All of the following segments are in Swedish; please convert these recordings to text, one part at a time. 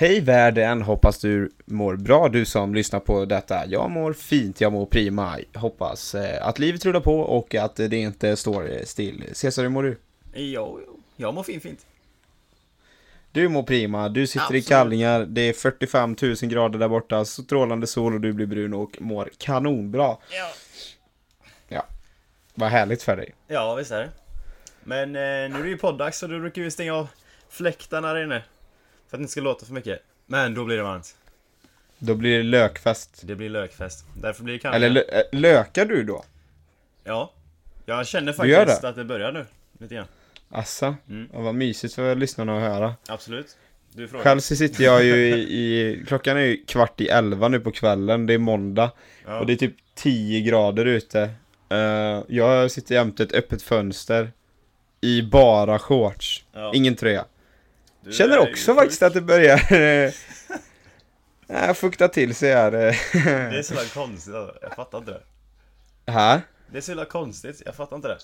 Hej världen, hoppas du mår bra du som lyssnar på detta. Jag mår fint, jag mår prima. Hoppas eh, att livet rullar på och att det inte står still. Cesar, hur mår du? Jo, jag mår fint fint. Du mår prima, du sitter Absolut. i kallingar, det är 45 000 grader där borta, strålande sol och du blir brun och mår kanonbra. Ja. Vad härligt för dig. Ja, visst är det. Men eh, nu är det ju poddags så då brukar vi stänga av fläktarna där inne. För att det inte ska låta för mycket. Men då blir det varmt. Då blir det lökfest. Det blir lökfest. Därför blir det kanske... Eller lö- äh, lökar du då? Ja. Jag känner faktiskt det? att det börjar nu. Lite grann. Assa, Mm. ja, vad mysigt för lyssnarna att höra. Absolut. Du frågar. Själv så sitter jag ju i, i, klockan är ju kvart i elva nu på kvällen, det är måndag. Ja. Och det är typ 10 grader ute. Eh, jag sitter jämte ett öppet fönster. I bara shorts. Ja. Ingen tröja. Du Känner också faktiskt att det börjar äh, fukta till sig här. eh. Det är så jävla konstigt alltså. Jag fattar inte det. Här? Det är så jävla konstigt. Jag fattar inte det.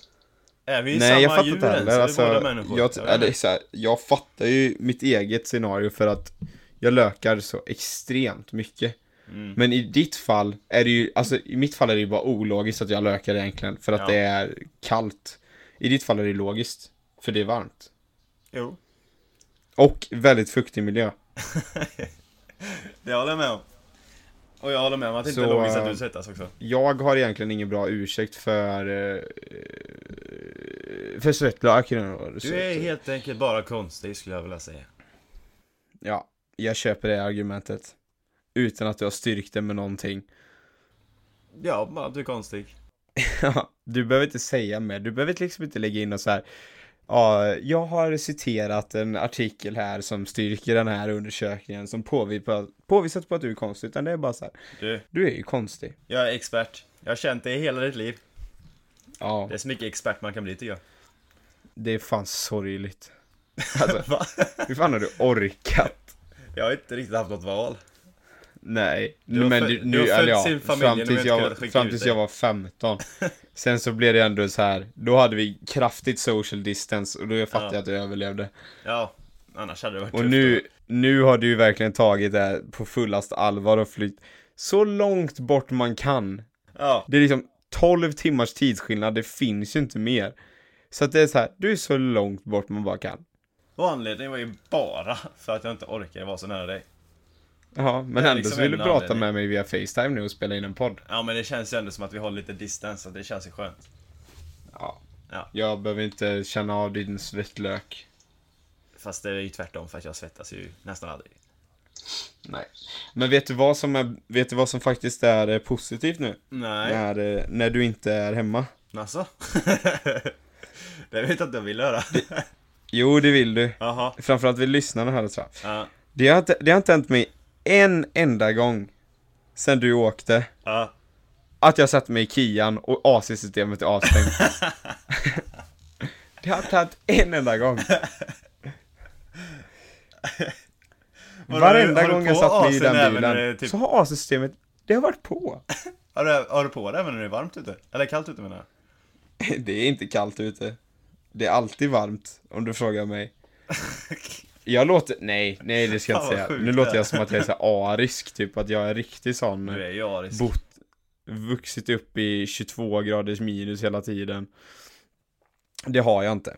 Är vi Nej samma jag fattar djur inte heller. Alltså, båda människor? jag, Jag vet det är inte. så här, jag fattar ju mitt eget scenario för att jag lökar så extremt mycket. Mm. Men i ditt fall är det ju, alltså i mitt fall är det ju bara ologiskt att jag lökar egentligen för att Ja. det är kallt. I ditt fall är det logiskt, för det är varmt. Jo. Och väldigt fuktig miljö. Det håller jag med om. Och jag håller med om att det inte är logiskt att du svettas också. Jag har egentligen ingen bra ursäkt för... eh, för svettlöken. Du är helt enkelt bara konstig skulle jag vilja säga. Ja, jag köper det argumentet. Utan att du har styrkt det med någonting. Ja, bara att du är konstig. Ja, du behöver inte säga mer, du behöver liksom inte lägga in och så här. Ja, jag har citerat en artikel här som styrker den här undersökningen som påvisat, påvisat på att du är konstig, utan det är bara så här. Du, Du är ju konstig. jag är expert. Jag har känt dig hela ditt liv. Ja, Det är så mycket expert man kan bli tycker jag. det är fan sorgligt. Alltså, hur fan har du orkat? Jag har inte riktigt haft något val. Nej, Du har men du, du nu, har eller ja, familj fram tills, du jag, fram tills jag var 15. Sen så blev det ändå så här. då hade vi kraftigt social distance och då fattade Ja. jag att jag överlevde. Ja, annars hade det varit Och nu, då. nu har du ju verkligen tagit det här på fullast allvar och flytt så långt bort man kan. Ja, Det är liksom 12 timmars tidsskillnad, det finns ju inte mer. Så att det är så här, du är så långt bort man bara kan. och anledningen var ju bara för att jag inte orkade vara så nära dig. Ja, men ändå liksom så vill du prata anledning. med mig via Facetime nu och spela in en podd. Ja, men det känns ju ändå som att vi håller lite distans, så det känns ju skönt. Ja. Ja. Jag behöver inte känna av din svettlök. Fast det är ju tvärtom, för att jag svettas ju nästan aldrig. Nej. Men vet du vad som, är, vet du vad som faktiskt är eh, positivt nu? Nej. När, eh, när du inte är hemma. Alltså? det vet jag inte jag vill höra. Jo, det vill du. Jaha. Framförallt vill lyssnarna höra tror jag. Ja. Det har, inte, det har inte hänt mig en enda gång sen du åkte Ja. att jag satt mig i Kian och AC-systemet är avstängt. det har hänt en enda gång. Varenda har du gång jag satt mig i den bilen det typ- så har AC-systemet, det har varit på. Har du, har du på det även när det är varmt ute? Eller kallt ute menar jag? Det är inte kallt ute. Det är alltid varmt, om du frågar mig. Jag låter, nej, nej det ska jag inte säga. Nu låter jag som att jag är så arisk, typ att jag är riktigt sån. Du är ju arisk. bott, vuxit upp i 22 graders minus hela tiden. Det har jag inte.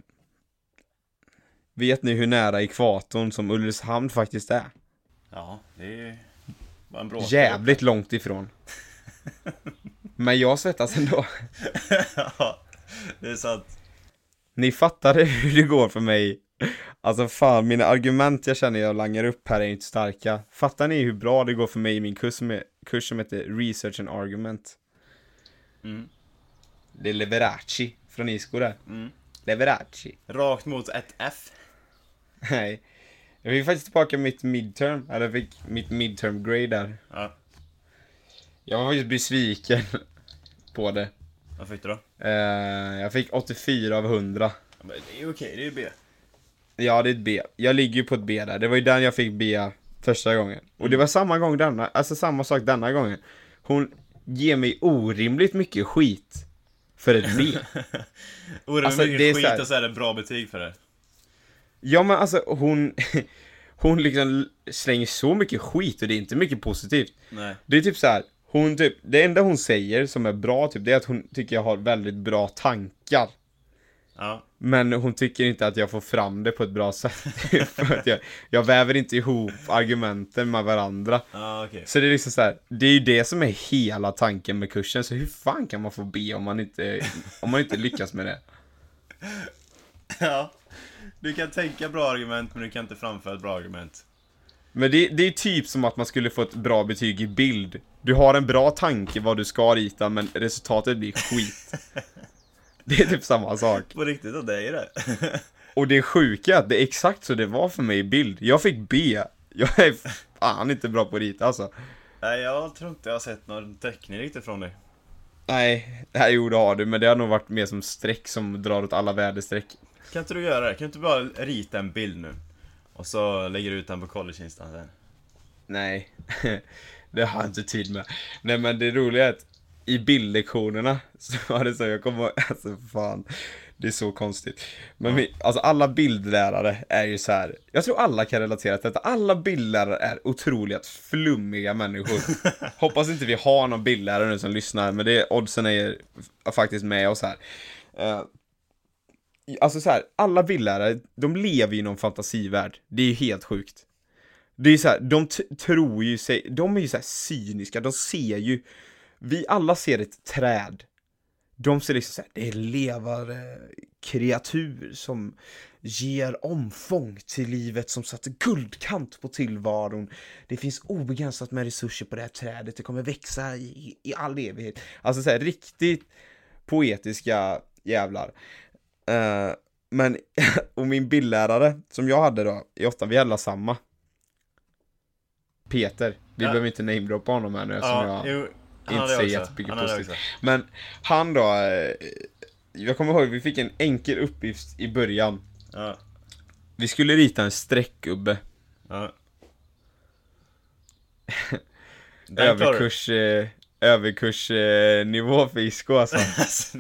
Vet ni hur nära ekvatorn som Ulricehamn faktiskt är? Ja, det bara en bråkdel. Jävligt långt ifrån. Men jag svettas ändå. ja, det är sant. Ni fattar hur det går för mig. Alltså fan, mina argument jag känner jag langar upp här är inte starka. Fattar ni hur bra det går för mig i min kurs som, är, kurs som heter Research and Argument? Mm. Det är Leverace från ISKO där. Mm. Leverace. Rakt mot ett F. Nej. Jag fick faktiskt tillbaka mitt midterm, eller jag fick mitt midterm grade där. Ja, Jag var faktiskt besviken på det. vad fick du då? Eh, jag fick 84 av 100. Ja, men det är okej, det är ju B. Ja, det är ett B. Jag ligger ju på ett B där. Det var ju den jag fick B första gången. Och det var samma gång denna, alltså samma sak denna gången. Hon ger mig orimligt mycket skit för ett B. Orimligt Alltså, mycket det är skit så här- och så är det bra betyg för det. ja men alltså hon, hon liksom slänger så mycket skit och det är inte mycket positivt. Nej. Det är typ så här, hon typ, det enda hon säger som är bra typ, det är att hon tycker jag har väldigt bra tankar. Ja. Men hon tycker inte att jag får fram det på ett bra sätt. För att jag, jag väver inte ihop argumenten med varandra. Ja, okej. Så det är liksom så här, det är ju det som är hela tanken med kursen, så hur fan kan man få be om man inte, om man inte lyckas med det? Ja. Du kan tänka bra argument, men du kan inte framföra ett bra argument. Men det, det är typ som att man skulle få ett bra betyg i bild. Du har en bra tanke vad du ska rita, men resultatet blir skit. Det är typ samma sak. På riktigt, och det är det. Och det sjuka är att det är exakt så det var för mig i bild. Jag fick B. Jag är fan inte bra på att rita alltså. Nej, jag tror inte jag har sett någon teckning riktigt från dig. Nej, nej jo det har du, men det har nog varit mer som streck som drar åt alla väderstreck. Kan inte du göra det? Kan du inte bara rita en bild nu? Och så lägger du ut den på collegeinstan sen. Nej, det har jag inte tid med. Nej men det roliga är att i bildlektionerna så var det så, jag kommer alltså fan. Det är så konstigt. Men vi, alltså alla bildlärare är ju så här. jag tror alla kan relatera till detta. Alla bildlärare är otroligt flummiga människor. Hoppas inte vi har någon bildlärare nu som lyssnar, men det oddsen är faktiskt med oss här. Eh, Alltså så här, alla bildlärare, de lever ju i någon fantasivärld. Det är ju helt sjukt. Det är så här, de tror ju sig, de är ju så här cyniska, de ser ju, vi alla ser ett träd. De ser liksom så här, det är levande kreatur som ger omfång till livet som satte guldkant på tillvaron. Det finns obegränsat med resurser på det här trädet, det kommer växa i, i all evighet. Alltså så här, riktigt poetiska jävlar. Eh, men, och min bildlärare som jag hade då, i åttan, vi hade alla samma. Peter, vi Ja. behöver inte namedroppa honom här nu eftersom jag jo. Inte också. jättemycket positivt. Men han då, eh, jag kommer ihåg, vi fick en enkel uppgift i början. Ja. Vi skulle rita en streckgubbe. Ja. Överkurs, eh, överkursnivå för ISKO alltså. Alltså.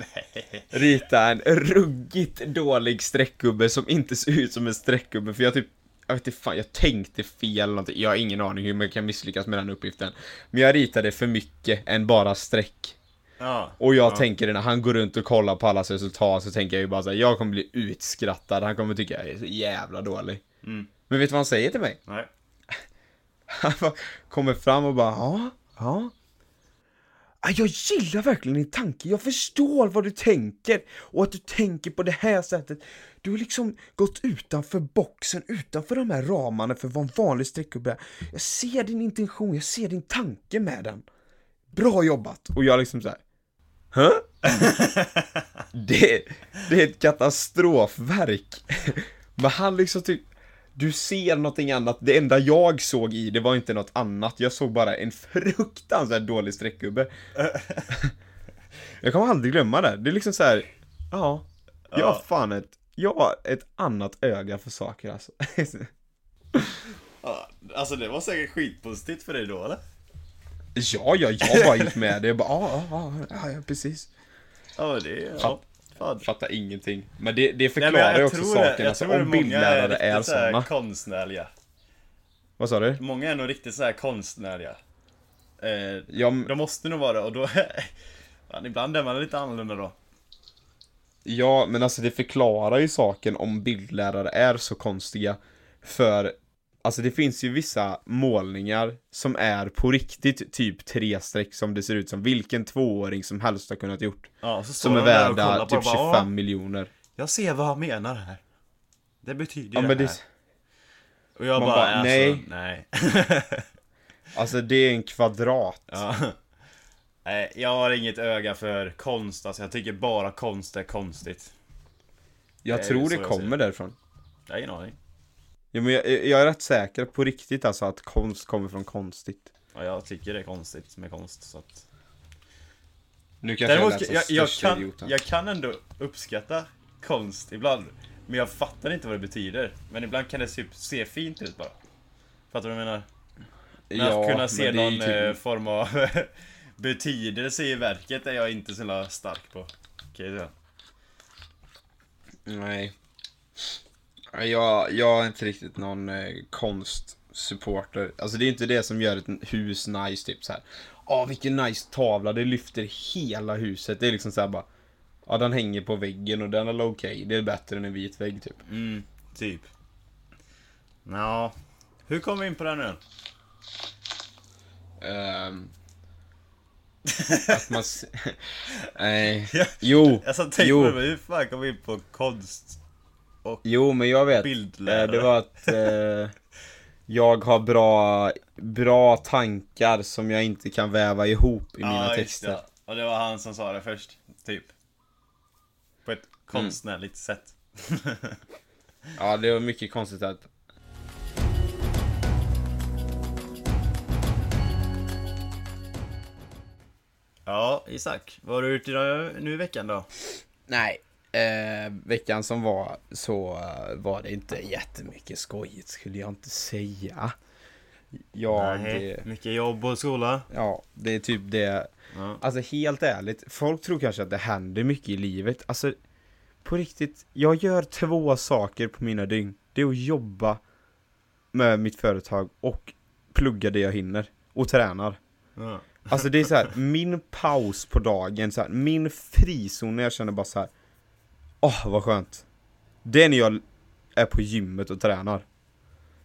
Rita en ruggigt dålig streckgubbe som inte ser ut som en streckgubbe för jag typ jag vet inte fan, jag tänkte fel eller någonting. Jag har ingen aning hur man kan misslyckas med den uppgiften. Men jag ritade för mycket än bara streck. Ja. Och jag ja. tänker när han går runt och kollar på allas resultat så tänker jag ju bara såhär, jag kommer bli utskrattad, han kommer tycka jag är så jävla dålig. Mm. Men vet du vad han säger till mig? Nej. Han bara kommer fram och bara, ja, ja. Ah, jag gillar verkligen din tanke, jag förstår vad du tänker och att du tänker på det här sättet. Du har liksom gått utanför boxen, utanför de här ramarna för vad en vanlig streckgubbe är. Jag ser din intention, jag ser din tanke med den. Bra jobbat! Och jag liksom såhär, Huh? det, det är ett katastrofverk. Men han liksom typ, du ser någonting annat. Det enda jag såg i det var inte något annat. Jag såg bara en fruktansvärt dålig streckgubbe. jag kommer aldrig glömma det. Det är liksom så här. ja, jag har Ja. fan ett, jag har ett annat öga för saker alltså. Alltså det var säkert skitpositivt för dig då eller? ja, ja, jag bara gick med det. Jag bara, ja, ja, ja, precis. Ja det är... Ja. Fan. Fattar ingenting. Men det, det förklarar ju också saken, det- alltså, om bildlärare är så här såna. konstnärliga. Vad sa du? Många är nog riktigt så här konstnärliga. Eh, Ja, de måste nog vara det och då... Fan, ibland är man lite annorlunda då. ja, men alltså det förklarar ju saken om bildlärare är så konstiga. För, alltså det finns ju vissa målningar som är på riktigt typ tre streck som det ser ut som vilken tvååring som helst har kunnat gjort. Ja, Som är värda typ det och bara, 25 "Ja, miljoner. Jag ser vad han menar här. Det betyder Ja det här. det, Och jag bara, bara, alltså, nej. nej. alltså det är en kvadrat. ja. Nej, jag har inget öga för konst, alltså jag tycker bara konst är konstigt. Jag det tror det ser kommer därifrån. Jag har ingen aning. Ja, men jag, jag är rätt säker på riktigt alltså att konst kommer från konstigt. Ja, jag tycker det är konstigt med konst, så att... Nu kanske Däremot, jag, jag, jag, kan, idioten. jag kan ändå uppskatta konst ibland. Men jag fattar inte vad det betyder. Men ibland kan det typ se fint ut bara. Fattar du vad jag menar? Men att kunna se någon typ- eh, form av betydelse i verket är jag inte så stark på. Okej, så. Nej. Jag, jag är inte riktigt någon eh, konstsupporter. Alltså det är inte det som gör ett hus nice typ så här. Åh vilken nice tavla, det lyfter hela huset. Det är liksom så här bara. Ja den hänger på väggen och den är okej. Okay. Det är bättre än en vit vägg typ. Mm, typ. Ja. Hur kom vi in på det nu? Ehm. att man... Nej. Jo. Jag satt och tänkte jo. hur fan kom vi in på konst? Jo, men jag vet. Bildlärare. Eh, Det var att eh, jag har bra, bra tankar som jag inte kan väva ihop i mina just texter. det. Och det var han som sa det först, typ. På ett konstnärligt sätt. Ja, det var mycket konstigt att Ja, Isak. Vad har du gjort idag, nu i veckan då? Nej, eh, veckan som var så eh, var det inte jättemycket skojigt skulle jag inte säga. Jag, Nej, det, mycket jobb och skola. ja, det är typ det. Ja. Alltså helt ärligt, folk tror kanske att det händer mycket i livet. Alltså, på riktigt, jag gör två saker på mina dygn. Det är att jobba med mitt företag och plugga det jag hinner. Och tränar. Ja. Alltså det är så här, min paus på dagen, så här, min frizon när jag känner bara så här. Åh, vad skönt. Det är när jag är på gymmet och tränar.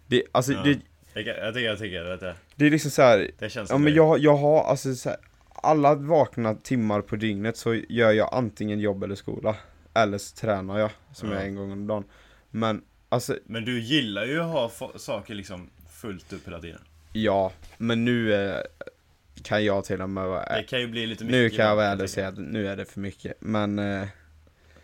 Det, alltså, Ja. det, Jag, tycker, jag tycker, vet du. det är liksom så här. Det känns Ja men det. jag, jag har alltså så här, alla vakna timmar på dygnet så gör jag antingen jobb eller skola. Eller så tränar jag, som Ja. jag är en gång om dagen. Men alltså, Men du gillar ju att ha saker liksom fullt upp hela tiden. ja, men nu eh, kan jag till och med vara Det kan ju bli lite mycket. Nu kan jag vara ärlig och säga att nu är det för mycket. Men eh,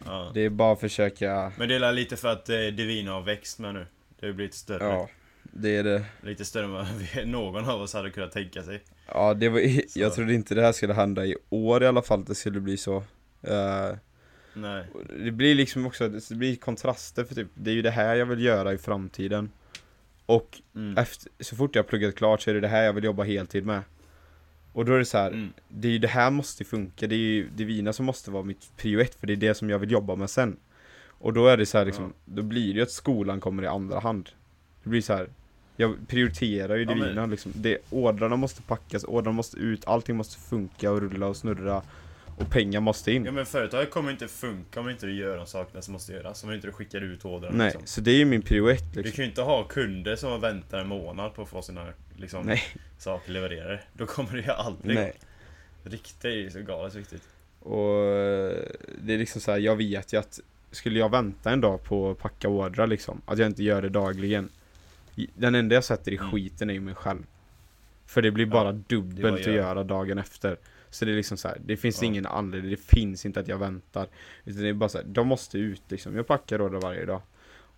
Ja. det är bara att försöka, Men det är lite för att eh, Divina har växt med nu. Det har blivit större. ja, det är det. Lite större än vad vi, någon av oss hade kunnat tänka sig. Ja, det var, jag trodde inte det här skulle hända i år i alla fall, att det skulle bli så. Eh, Nej. det blir liksom också, det blir kontraster för typ, det är ju det här jag vill göra i framtiden. Och Mm. efter, så fort jag har pluggat klart så är det det här jag vill jobba heltid med. Och då är det så här, Mm. det är ju det här måste funka, det är ju Divina som måste vara mitt prio ett, för det är det som jag vill jobba med sen. Och då är det så här liksom, då blir det ju att skolan kommer i andra hand. Det blir så här. Jag prioriterar ju Ja, men- Divina liksom, det, ordrarna måste packas, ordrarna måste ut, allting måste funka och rulla och snurra. Och pengar måste in. Ja men företaget kommer inte funka om inte du gör de sakerna som måste göras. Om inte du skickar ut ordern Nej, liksom. så det är ju min prio ett Du liksom. kan ju inte ha kunder som väntar en månad på att få sina liksom, Nej, saker levererade. Då kommer det ju aldrig nej. Riktigt är ju så galet viktigt. Och eh, det är liksom så här, jag vet ju att skulle jag vänta en dag på att packa ordrar liksom, att jag inte gör det dagligen. Den enda jag sätter i Mm. skiten är ju mig själv. För det blir Ja, bara är dubbelt att göra dagen efter. Så det är liksom så här, det finns Ja. ingen anledning, det finns inte att jag väntar. Utan det är bara så här, de måste ut liksom. Jag packar ordrar varje dag.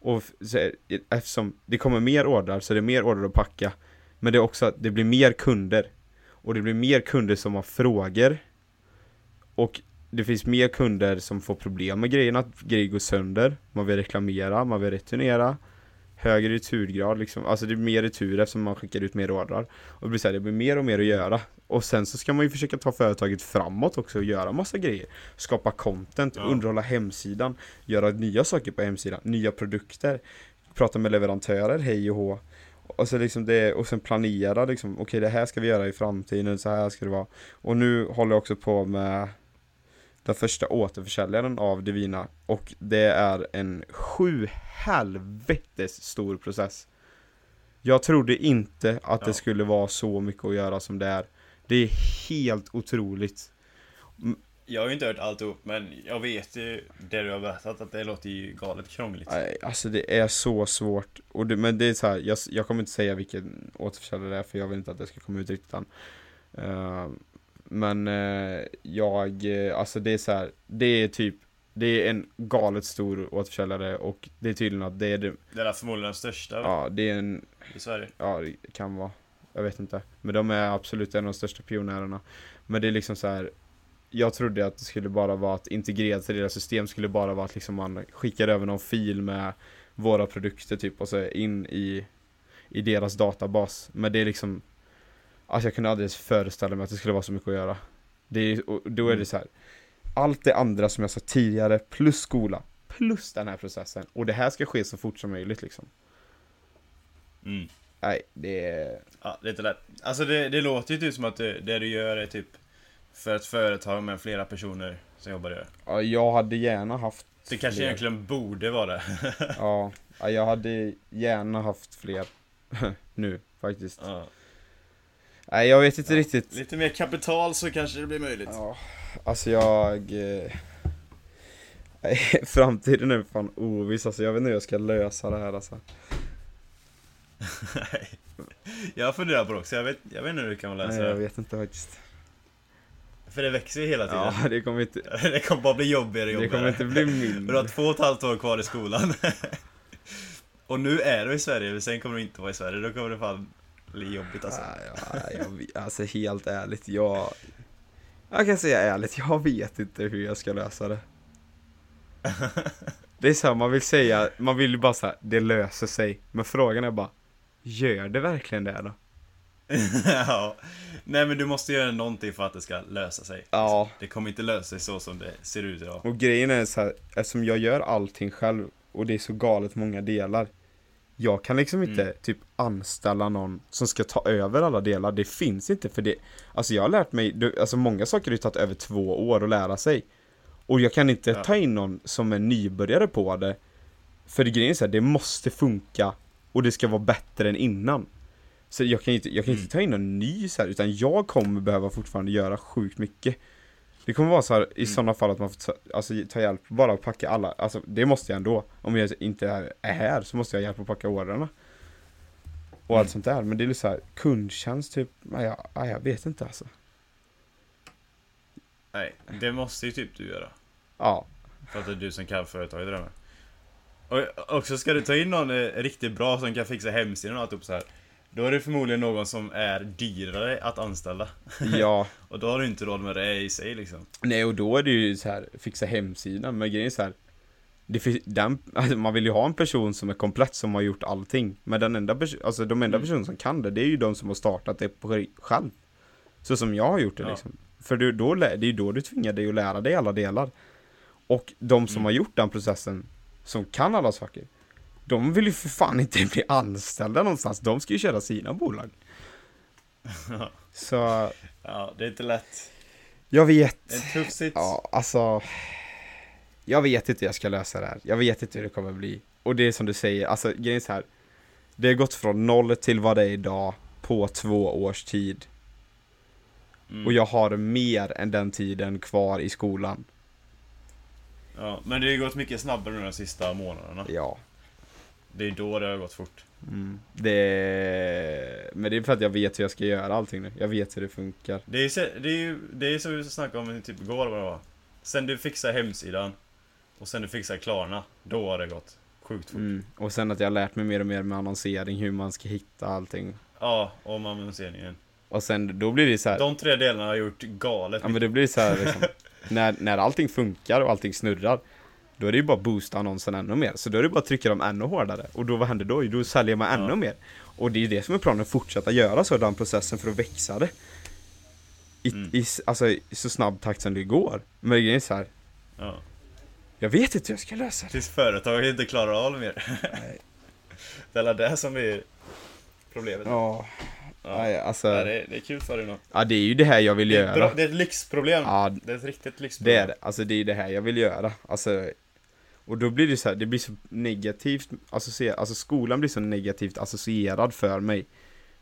Och så, är- eftersom det kommer mer ordrar så är det mer ordrar att packa. Men det är också att det blir mer kunder. Och det blir mer kunder som har frågor. Och det finns mer kunder som får problem med grejerna, att grejer går sönder. Man vill reklamera, man vill returnera. Högre returgrad liksom, alltså det blir mer retur eftersom man skickar ut mer ordrar. Och det blir så här, det blir mer och mer att göra. Och sen så ska man ju försöka ta företaget framåt också och göra massa grejer. Skapa content, Ja. underhålla hemsidan, göra nya saker på hemsidan, nya produkter. Prata med leverantörer, hej och hå. Och så liksom det, och sen planera liksom, okej det här ska vi göra i framtiden, så här ska det vara. Och nu håller jag också på med den första återförsäljaren av Divina och det är en sju helvetes stor process. Jag trodde inte att Ja. det skulle vara så mycket att göra som det är. Det är helt otroligt. Jag har ju inte hört alltihop men jag vet ju det du har berättat att det låter ju galet krångligt. Nej, Alltså det är så svårt. Och det, men det är så här, jag, jag kommer inte säga vilken återförsäljare det är för jag vill inte att det ska komma ut riktigt än. Eh, men eh, jag, eh, alltså det är så här, det är typ, det är en galet stor återförsäljare och det är tydligen att det är det, Det är förmodligen den största ja det är en, i Sverige. ja det kan vara, jag vet inte. Men de är absolut en av de största pionjärerna. Men det är liksom så här. Jag trodde att det skulle bara vara att integrera till deras system skulle bara vara att liksom man skickar över någon fil med våra produkter typ och så in i, i deras databas. Men det är liksom Alltså jag kunde aldrig ens föreställa mig att det skulle vara så mycket att göra. Det är, och då är det så här. Allt det andra som jag sa tidigare plus skola plus den här processen. Och det här ska ske så fort som möjligt liksom. Mm. Nej, det är... Ja, det är inte lätt. Alltså det, det låter ju typ som att det, det du gör är typ för ett företag med flera personer som jobbar det. Ja, jag hade gärna haft Det kanske fler. egentligen borde vara det. Ja, ja, jag hade gärna haft fler nu faktiskt. ja. Nej, jag vet inte Ja. riktigt. Lite mer kapital så kanske det blir möjligt. Ja, alltså jag... Eh, nej, framtiden är fan oviss alltså. Jag vet inte hur jag ska lösa det här alltså. Nej. jag funderar på det också, jag vet, jag vet inte hur du kan läsa Nej, jag det. vet inte faktiskt. För det växer ju hela tiden. Ja, det kommer inte, Det kommer bara bli jobbigare och det jobbigare. kommer inte bli Du har mindre. två och ett halvt år kvar i skolan. och nu är du i Sverige, men sen kommer du inte vara i Sverige. Då kommer det fan bli jobbigt alltså. Nej, ja, jag, alltså helt ärligt, jag... Jag kan säga ärligt, jag vet inte hur jag ska lösa det. Det är så här, man vill säga, man vill ju bara säga det löser sig. Men frågan är bara, gör det verkligen det då? ja. Nej men du måste göra någonting för att det ska lösa sig. Ja. Det kommer inte lösa sig så som det ser ut idag. Och grejen är så här, eftersom jag gör allting själv och det är så galet många delar. Jag kan liksom inte Mm. typ anställa någon som ska ta över alla delar. Det finns inte för det. Alltså jag har lärt mig, alltså många saker har ju tagit över två år att lära sig. Och jag kan inte Ja. ta in någon som är nybörjare på det. För det grejen är så här, det måste funka och det ska vara bättre än innan. Så jag kan inte, jag kan Mm. inte ta in någon ny så här, utan jag kommer behöva fortfarande göra sjukt mycket. Det kommer vara så här, i Mm. sådana fall att man får ta, alltså, ta hjälp, bara att packa alla, alltså det måste jag ändå. Om jag inte är, är här så måste jag hjälpa att packa ordrarna. Och Mm. allt sånt där, men det är lite så här, kundtjänst typ, nej jag, nej, jag vet inte alltså. Nej, det måste ju typ du göra. Ja, För att det är du som kan företaget där med. Och också ska du ta in någon eh, riktigt bra som kan fixa hemsidan och allt så här. Då är det förmodligen någon som är dyrare att anställa. ja, Och då har du inte råd med det i sig liksom. nej och då är det ju så här, fixa hemsidan, men grejen är så här, det den, alltså man vill ju ha en person som är komplett som har gjort allting. Men den enda alltså de enda Mm. personer som kan det, det är ju de som har startat det på själv. Så som jag har gjort det Ja. liksom. För du, då, det är ju då du tvingar dig att lära dig alla delar. Och de som Mm. har gjort den processen, som kan alla saker, de vill ju för fan inte bli anställda någonstans. De ska ju köra sina bolag. Så, Ja, det är inte lätt. jag vet. Det är en tuff sits. Ja, alltså. Jag vet inte hur jag ska lösa det här. Jag vet inte hur det kommer bli. Och det är som du säger, alltså grejen så här. Det har gått från noll till vad det är idag på två års tid. Mm. Och jag har mer än den tiden kvar i skolan. Ja, men det har gått mycket snabbare nu de sista månaderna. Ja. Det är då det har gått fort. Mm. Det Men det är för att jag vet hur jag ska göra allting nu. Jag vet hur det funkar. Det är, så- det är ju det är som vi snackade om typ igår vad det var. Sen du fixar hemsidan och sen du fixar Klarna, då har det gått sjukt fort. Mm. Och sen att jag har lärt mig mer och mer med annonsering, hur man ska hitta allting. Ja, om annonseringen. Och sen, då blir det så här. De tre delarna har gjort galet Ja men det blir så här liksom, när, när allting funkar och allting snurrar Då är det ju bara att boosta annonsen ännu mer, så då är det bara att trycka dem ännu hårdare Och då, vad händer då? Jo, Då säljer man ännu Ja. mer Och det är ju det som är planen, att fortsätta göra så den processen för att växa det I, Mm. i, alltså, i så snabb takt som det går Men grejen är så här, Ja. jag vet inte hur jag ska lösa det Tills företaget inte klarar av det mer. Nej. det är det som är problemet. Ja, Ja. nej, alltså Ja, det, är, det är kul för dig nu. Ja det är ju det här jag vill Det göra bra, det är ett lyxproblem. Ja, Det är ett riktigt Det lyxproblem. är det, alltså det är det här jag vill göra, alltså Och då blir det så här, det blir så negativt associerat, alltså skolan blir så negativt associerad för mig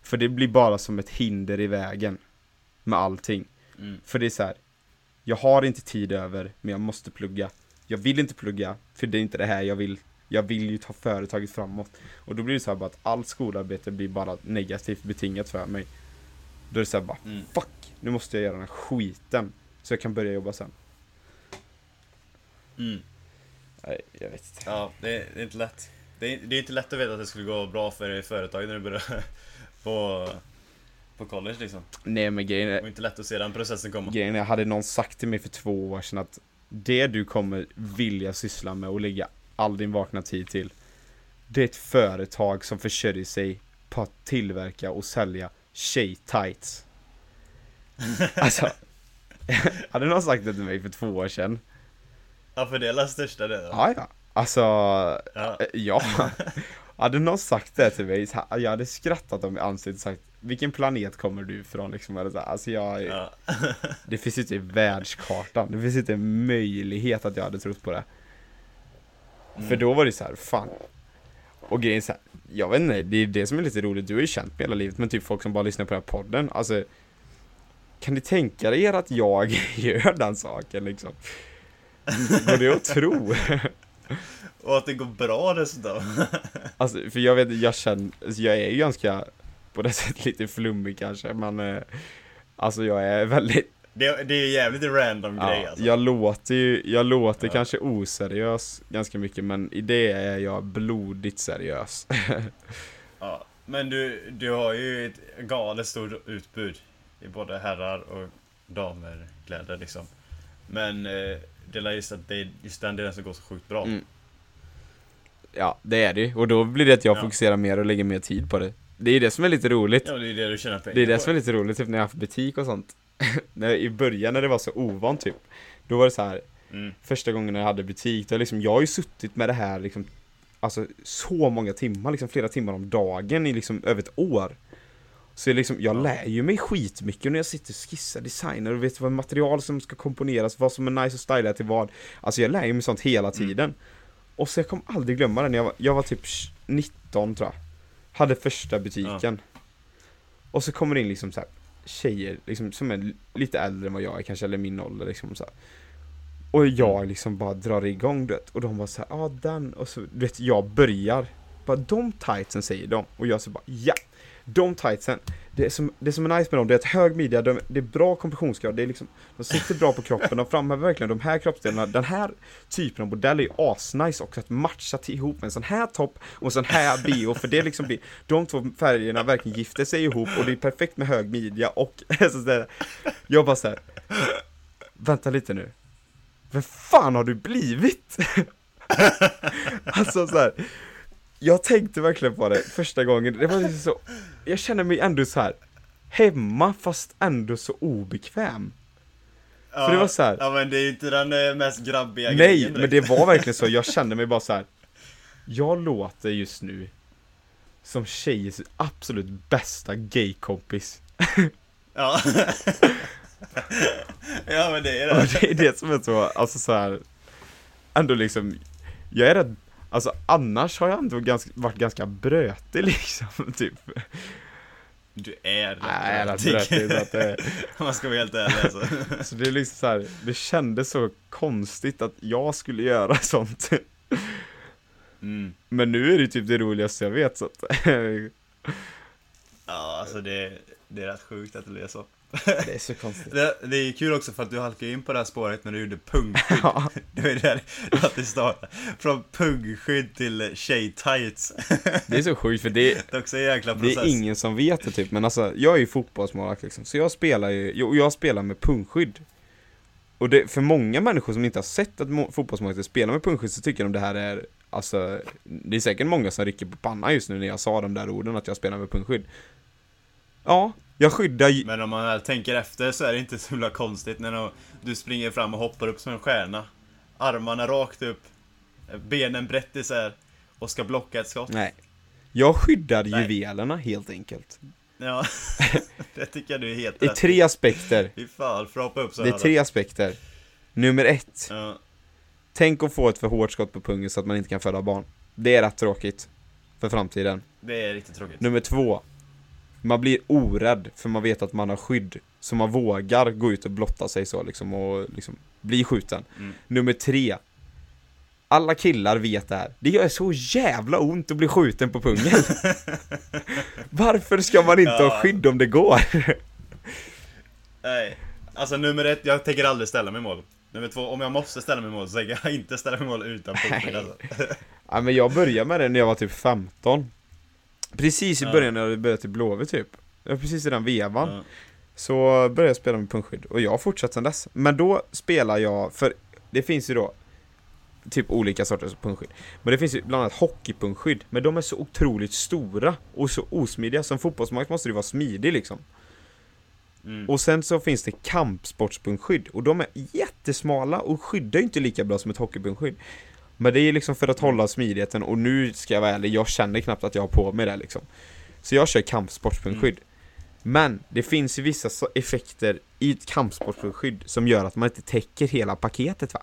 För det blir bara som ett hinder i vägen Med allting Mm. För det är så här. Jag har inte tid över, men jag måste plugga Jag vill inte plugga, för det är inte det här jag vill Jag vill ju ta företaget framåt Och då blir det så här att allt skolarbete blir bara negativt betingat för mig Då är det så här bara, Mm. fuck, nu måste jag göra den här skiten Så jag kan börja jobba sen Mm. Nej, jag vet inte. Ja, det är, det är inte lätt. Det är, det är inte lätt att veta att det skulle gå bra för företaget när du börjar på, på college liksom. Nej men grejen Det är, inte lätt att se den processen komma. grejen är, hade någon sagt till mig för två år sedan att det du kommer vilja syssla med och lägga all din vakna tid till Det är ett företag som försörjer sig på att tillverka och sälja tjej-tights Alltså Hade någon sagt det till mig för två år sedan Ja, för det är den största delen. Ja ja Alltså, Ja. eh, ja. Hade någon sagt det till mig, jag hade skrattat om jag ansiktet sagt Vilken planet kommer du ifrån liksom? Eller så här, Alltså jag, Ja. det finns inte i världskartan, det finns inte en möjlighet att jag hade trott på det För då var det så här, fan Och grejen är så här, jag vet inte, det är det som är lite roligt, du har ju känt mig hela livet men typ folk som bara lyssnar på den här podden, alltså Kan ni tänka er att jag gör den saken liksom? Går det att tro? Och att det går bra dessutom. Alltså, för jag vet, jag känner, alltså, jag är ju ganska på det sättet lite flummig kanske, men eh, Alltså jag är väldigt, Det, det är jävligt random grej ja, alltså. jag låter ju, jag låter Ja. kanske oseriös ganska mycket, men i det är jag blodigt seriös. Ja. Men du, du har ju ett galet stort utbud i både herrar och damer kläder liksom. Men eh, det är just att det är just den delen som går så sjukt bra. Mm. Ja, det är det ju, och då blir det att jag Ja. fokuserar mer och lägger mer tid på det. Det är det som är lite roligt. Ja, det är det du tjänar pengar Det är det på. som är lite roligt, typ när jag har haft butik och sånt. när, I början när det var så ovant typ, då var det så här Mm. första gången jag hade butik, då liksom, jag har ju suttit med det här liksom, alltså så många timmar, liksom flera timmar om dagen i liksom över ett år. Så jag, liksom, jag Ja. lär ju mig skitmycket när jag sitter och skissar designer och vet vad material som ska komponeras, vad som är nice att styla till vad. Alltså jag lär ju mig sånt hela Mm. tiden. Och så jag kommer aldrig glömma det när jag var, jag var typ 19 tror jag. Hade första butiken. Och så kommer det in liksom så här tjejer liksom, som är lite äldre än vad jag är kanske, eller min ålder liksom så här. Och jag Mm. liksom bara drar igång du vet, och de bara såhär, ja ah, den, och så du vet jag börjar Bara de tightsen säger de, och jag så bara ja! De tightsen, det som, det som är nice med dem, det är att hög midja, de, det är bra kompressionsgrad, det är liksom De sitter bra på kroppen, de framhäver verkligen de här kroppsdelarna, den här typen av modell är ju asnice också att matcha till ihop med en sån här topp och en sån här bh, för det liksom blir De två färgerna verkligen gifter sig ihop och det är perfekt med hög midja och så där, Jag bara såhär Vänta lite nu Vem fan har du blivit? alltså såhär. Jag tänkte verkligen på det första gången, det var liksom så jag känner mig ändå så här Hemma fast ändå så obekväm Ja, För det var så här- Ja men det är ju inte den eh, mest grabbiga Nej, grejen men det var verkligen så, jag kände mig bara så här. Jag låter just nu Som tjejers absolut bästa gaykompis Ja. ja men det är Och det. det är det som är så, alltså så här. Ändå liksom Jag är rädd Alltså annars har jag ändå ganska, varit ganska brötig liksom, typ Du är rätt Nej, brötig. brötig, så att det, man ska vara helt ärlig alltså. Så det är liksom så här, det kändes så konstigt att jag skulle göra sånt Mm. Men nu är det typ det roligaste jag vet så att Ja alltså det, det är rätt sjukt att det är så. Det är så konstigt Det, det är kul också för att du halkade in på det här spåret när du gjorde pungskydd. Ja, Det ju där att det startade. Från pungskydd till tjej-tights. det är så sjukt för det, Det är också en jäkla det process. är ingen som vet det typ Men alltså, jag är ju fotbollsmålvakt liksom Så jag spelar ju, jag, jag spelar med pungskydd Och det, för många människor som inte har sett att må- fotbollsmålvakter spelar med pungskydd så tycker de det här är Alltså, det är säkert många som rycker på pannan just nu när jag sa de där orden att jag spelar med pungskydd Ja, jag skyddar ju Men om man väl tänker efter så är det inte så himla konstigt när du springer fram och hoppar upp som en stjärna. Armarna rakt upp, benen brett isär och ska blocka ett skott. Nej. Jag skyddar Nej. juvelerna helt enkelt. Ja, det tycker jag du är helt I rätt tre aspekter. Fy fan, för hoppa upp så Det är tre aspekter. Nummer ett. Ja, Tänk att få ett för hårt skott på pungen så att man inte kan föda barn. Det är rätt tråkigt För framtiden. Det är riktigt tråkigt. Nummer två Man blir orädd för man vet att man har skydd Så man vågar gå ut och blotta sig så liksom och liksom bli skjuten Mm. Nummer tre Alla killar vet det här Det gör så jävla ont att bli skjuten på pungen Varför ska man inte ha Ja. skydd om det går? Nej, alltså nummer ett, jag tänker aldrig ställa mig i mål. Nummer två, om jag måste ställa mig i mål så tänker jag inte ställa mig i mål utan pungskydd alltså. Ja men jag började med det när jag var typ 15 Precis i Ja. början när jag började till Blåvitt typ. Var precis i den vevan. Ja. Så började jag spela med pungskydd och jag har fortsatt sedan dess. Men då spelar jag, för det finns ju då Typ olika sorters pungskydd Men det finns ju bland annat hockeypungskydd Men de är så otroligt stora och så osmidiga. Som fotbollsmålvakt måste du vara smidig liksom. Mm. Och sen så finns det kampsportspungskydd och de är jättesmala och skyddar ju inte lika bra som ett hockeypungskydd Men det är liksom för att hålla smidigheten och nu ska jag vara ärlig, jag känner knappt att jag har på mig det liksom. Så jag kör kampsportspunktskydd. Mm. Men det finns ju vissa effekter i ett kampsportspunktskydd som gör att man inte täcker hela paketet va.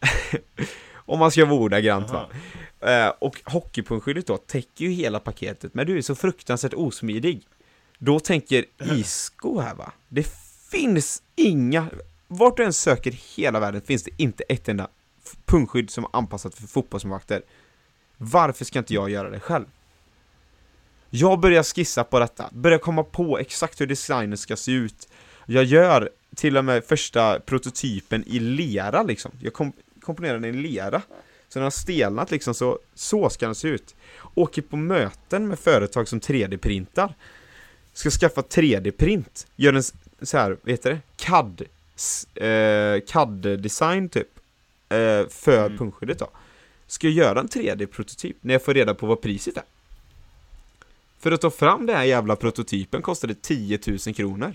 Om man ska vara ordagrant va. Eh, och hockeypunktskyddet då täcker ju hela paketet, men du är så fruktansvärt osmidig. Då tänker Isko här va, det finns inga, vart du än söker hela världen finns det inte ett enda punktskydd som är anpassat för fotbollsmålvakter. Varför ska inte jag göra det själv? Jag börjar skissa på detta, börjar komma på exakt hur designen ska se ut. Jag gör till och med första prototypen i lera liksom. Jag kom komponerar den i lera. Så den har stelnat liksom, så, så ska den se ut. Åker på möten med företag som 3D-printar. Ska skaffa 3D-print. Gör en så här, vad heter det? CAD. Eh, CAD-design typ. Eh, för Mm. punkskyddet då. Ska jag göra en 3D-prototyp när jag får reda på vad priset är. För att ta fram den här jävla prototypen kostade 10 000 kronor.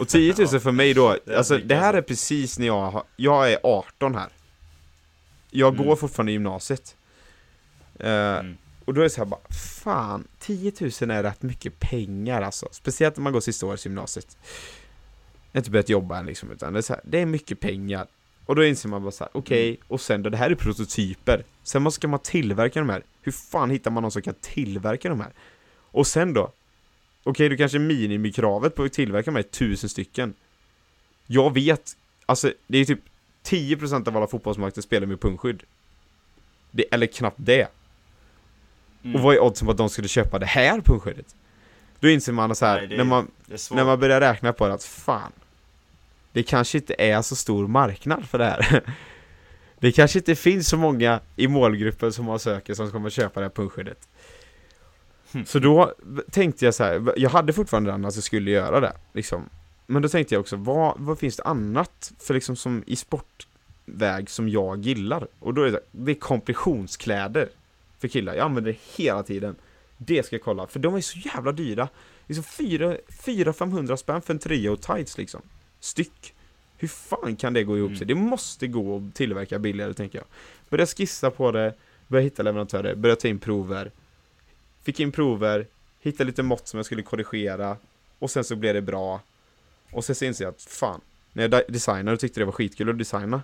Och 10 000 för mig då, alltså det här alltså. är precis när jag har, jag är 18 här. Jag Mm. går fortfarande i gymnasiet. Eh, Mm. och då är det så här bara, fan, 10 000 är rätt mycket pengar alltså. Speciellt när man går sista året i gymnasiet. Jag har inte börjat jobba än liksom, utan det är så här, det är mycket pengar. Och då inser man bara så här, okej, Mm. och sen då, det här är prototyper. Sen måste man tillverka de här. Hur fan hittar man någon som kan tillverka de här? Och sen då? Okej, du kanske minimikravet på att tillverka de här är tusen stycken. Jag vet, alltså det är typ 10% av alla fotbollsmarknader spelar med punktskydd. Det, eller knappt det. Mm. Och vad är oddsen på att de skulle köpa det här punkskyddet? Då inser man så här, Nej, är- när, man, när man börjar räkna på det att fan Det kanske inte är så stor marknad för det här. Det kanske inte finns så många i målgruppen som har söker som kommer köpa det här punkskyddet Så då tänkte jag så här, jag hade fortfarande den att jag skulle göra det liksom. Men då tänkte jag också, vad, vad finns det annat för liksom som i sportväg som jag gillar? Och då är det, det är kompressionskläder för killar, jag använder det hela tiden. Det ska jag kolla, för de är så jävla dyra. Så 400-500 spänn för en tröja och tights liksom Styck Hur fan kan det gå ihop Mm. sig? Det måste gå att tillverka billigare tänker jag Börja skissa på det Börja hitta leverantörer, börja ta in prover Fick in prover Hittade lite mått som jag skulle korrigera Och sen så blev det bra Och sen så inser jag att fan När jag de- designade och tyckte det var skitkul att designa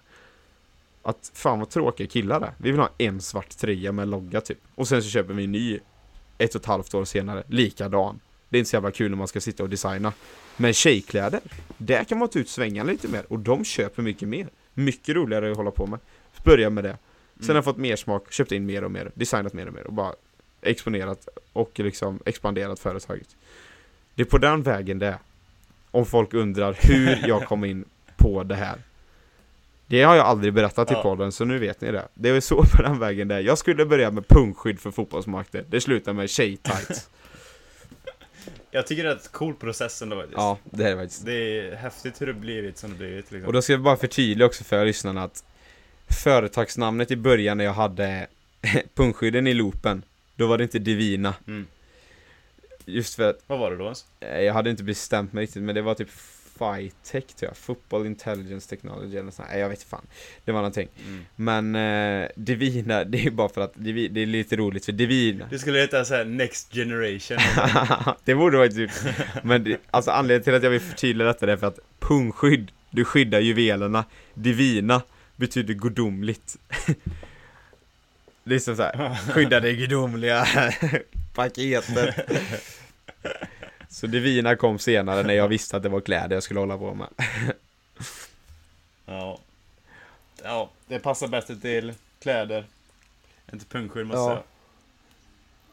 Att fan vad tråkiga killar det. Vi vill ha en svart tröja med logga typ Och sen så köper vi en ny Ett och ett halvt år senare, likadan Det är inte så jävla kul när man ska sitta och designa Men tjejkläder Där kan man ta ut svängarna lite mer Och de köper mycket mer Mycket roligare att hålla på med Börja med det Sen Mm. har jag fått mer smak, köpt in mer och mer, designat mer och mer och bara exponerat och liksom expanderat företaget. Det är på den vägen det är. Om folk undrar hur jag kom in på det här. Det har jag aldrig berättat i Ja. podden, så nu vet ni det. Det är så på den vägen det är. Jag skulle börja med punktskydd för fotbollsmakter. Det slutar med tjej-tights. Jag tycker det är en cool process ändå faktiskt. ja, det är det faktiskt. Det är häftigt hur det blivit som det blivit liksom. Och då ska jag bara förtydliga också för lyssnarna att företagsnamnet i början när jag hade punkskydden i loopen, då var det inte Divina. Mm. Just för att Vad var det då ens? eh, jag hade inte bestämt mig riktigt, men det var typ Fitech tror jag, Football Intelligence Technology eller sånt. Nej, jag vet fan. Det var någonting. Mm. Men eh, Divina, det är bara för att Divi, det är lite roligt för Divina Det skulle heta såhär Next Generation. det borde vara typ Men det, alltså anledningen till att jag vill förtydliga detta är för att Pungskydd, du skyddar juvelerna Divina betyder gudomligt Det är som såhär, skydda det gudomliga paketet Så Divina kom senare när jag visste att det var kläder jag skulle hålla på med ja. Ja, det passar bättre till kläder. Inte punktskydd måste Ja. jag.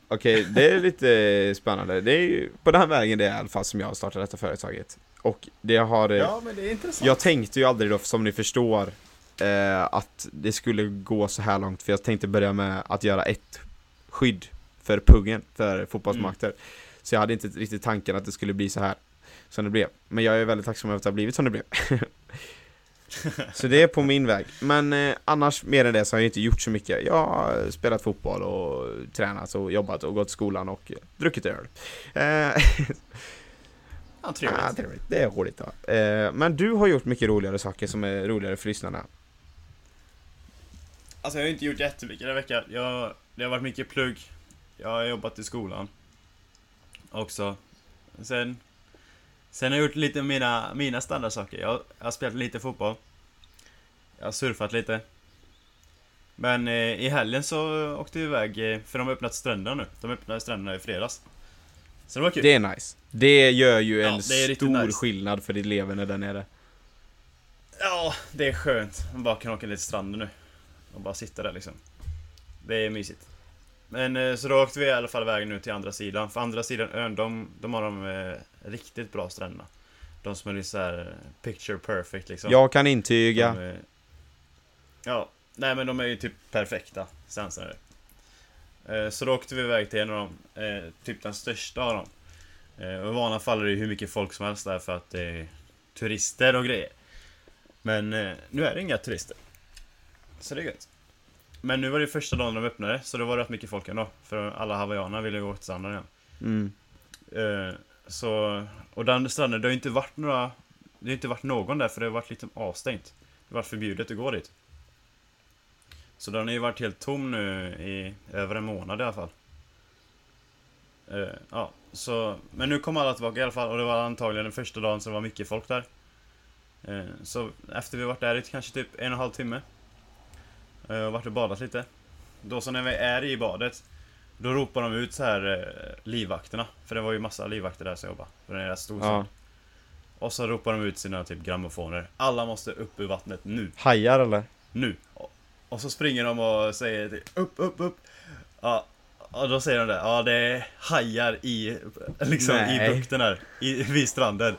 Okej, det är lite spännande. Det är ju på den här vägen det är i alla fall som jag har startat detta företaget. Och det har... Ja, men det är intressant. Jag tänkte ju aldrig då, som ni förstår, eh, att det skulle gå så här långt. För jag tänkte börja med att göra ett skydd för puggen, för fotbollsmakter. Så jag hade inte riktigt tanken att det skulle bli så här som det blev. Men jag är väldigt tacksam över att det har blivit som det blev. så det är på min väg. Men eh, annars, mer än det, så har jag inte gjort så mycket. Jag har spelat fotboll och tränat och jobbat och gått till skolan och eh, druckit öl. Eh, Ja, trevligt. Ah, trevligt. Det är roligt då. Eh, men du har gjort mycket roligare saker som är roligare för lyssnarna. Alltså jag har inte gjort jättemycket den här veckan. Jag, det har varit mycket plugg. Jag har jobbat i skolan. Också. Sen... Sen har jag gjort lite mina, mina standardsaker. Jag, jag har spelat lite fotboll. Jag har surfat lite. Men eh, i helgen så åkte vi iväg, eh, för de har öppnat stränderna nu. De öppnade stränderna i fredags. Så det var kul. Det är nice. Det gör ju Ja, en stor nice. skillnad för eleverna där nere. Ja, det är skönt. Man bara kan åka ner till stranden nu. Och bara sitta där liksom. Det är mysigt. Men eh, så då åkte vi i alla fall iväg nu till andra sidan. För andra sidan ön, de, de har de eh, riktigt bra stränderna. De som är lite så här eh, picture perfect liksom. Jag kan intyga. De ja, nej men de är ju typ perfekta. Eh, Så då åkte vi iväg till en av dem, eh, typ den största av dem. Och i vanliga fall är det ju hur mycket folk som helst där för att det är turister och grejer. Men nu är det inga turister. Så det är gött. Men nu var det första dagen de öppnade, så då var det rätt mycket folk ändå. För alla hawaiianer ville gå till stranden igen. Mm. Eh, Så, och den stranden, det har ju inte varit några Det har inte varit någon där för det har varit lite avstängt Det har varit förbjudet att gå dit Så den har ju varit helt tom nu i över en månad i alla fall Eh, Ja, så Men nu kom alla tillbaka i alla fall och det var antagligen den första dagen som det var mycket folk där Eh, Så efter vi varit där i kanske typ en och en halv timme eh, Och varit och badat lite. Då så när vi är i badet Då ropar de ut så här eh, livvakterna. För det var ju massa livvakter där som jobbade. För det är rätt stor Ja. Och så ropar de ut sina typ grammofoner. Alla måste upp ur vattnet nu, Hajar eller? nu. Och, och så springer de och säger typ, upp, upp, upp. Ja och då säger de det, ja det är hajar i, liksom Nej. i bukten här, i, vid stranden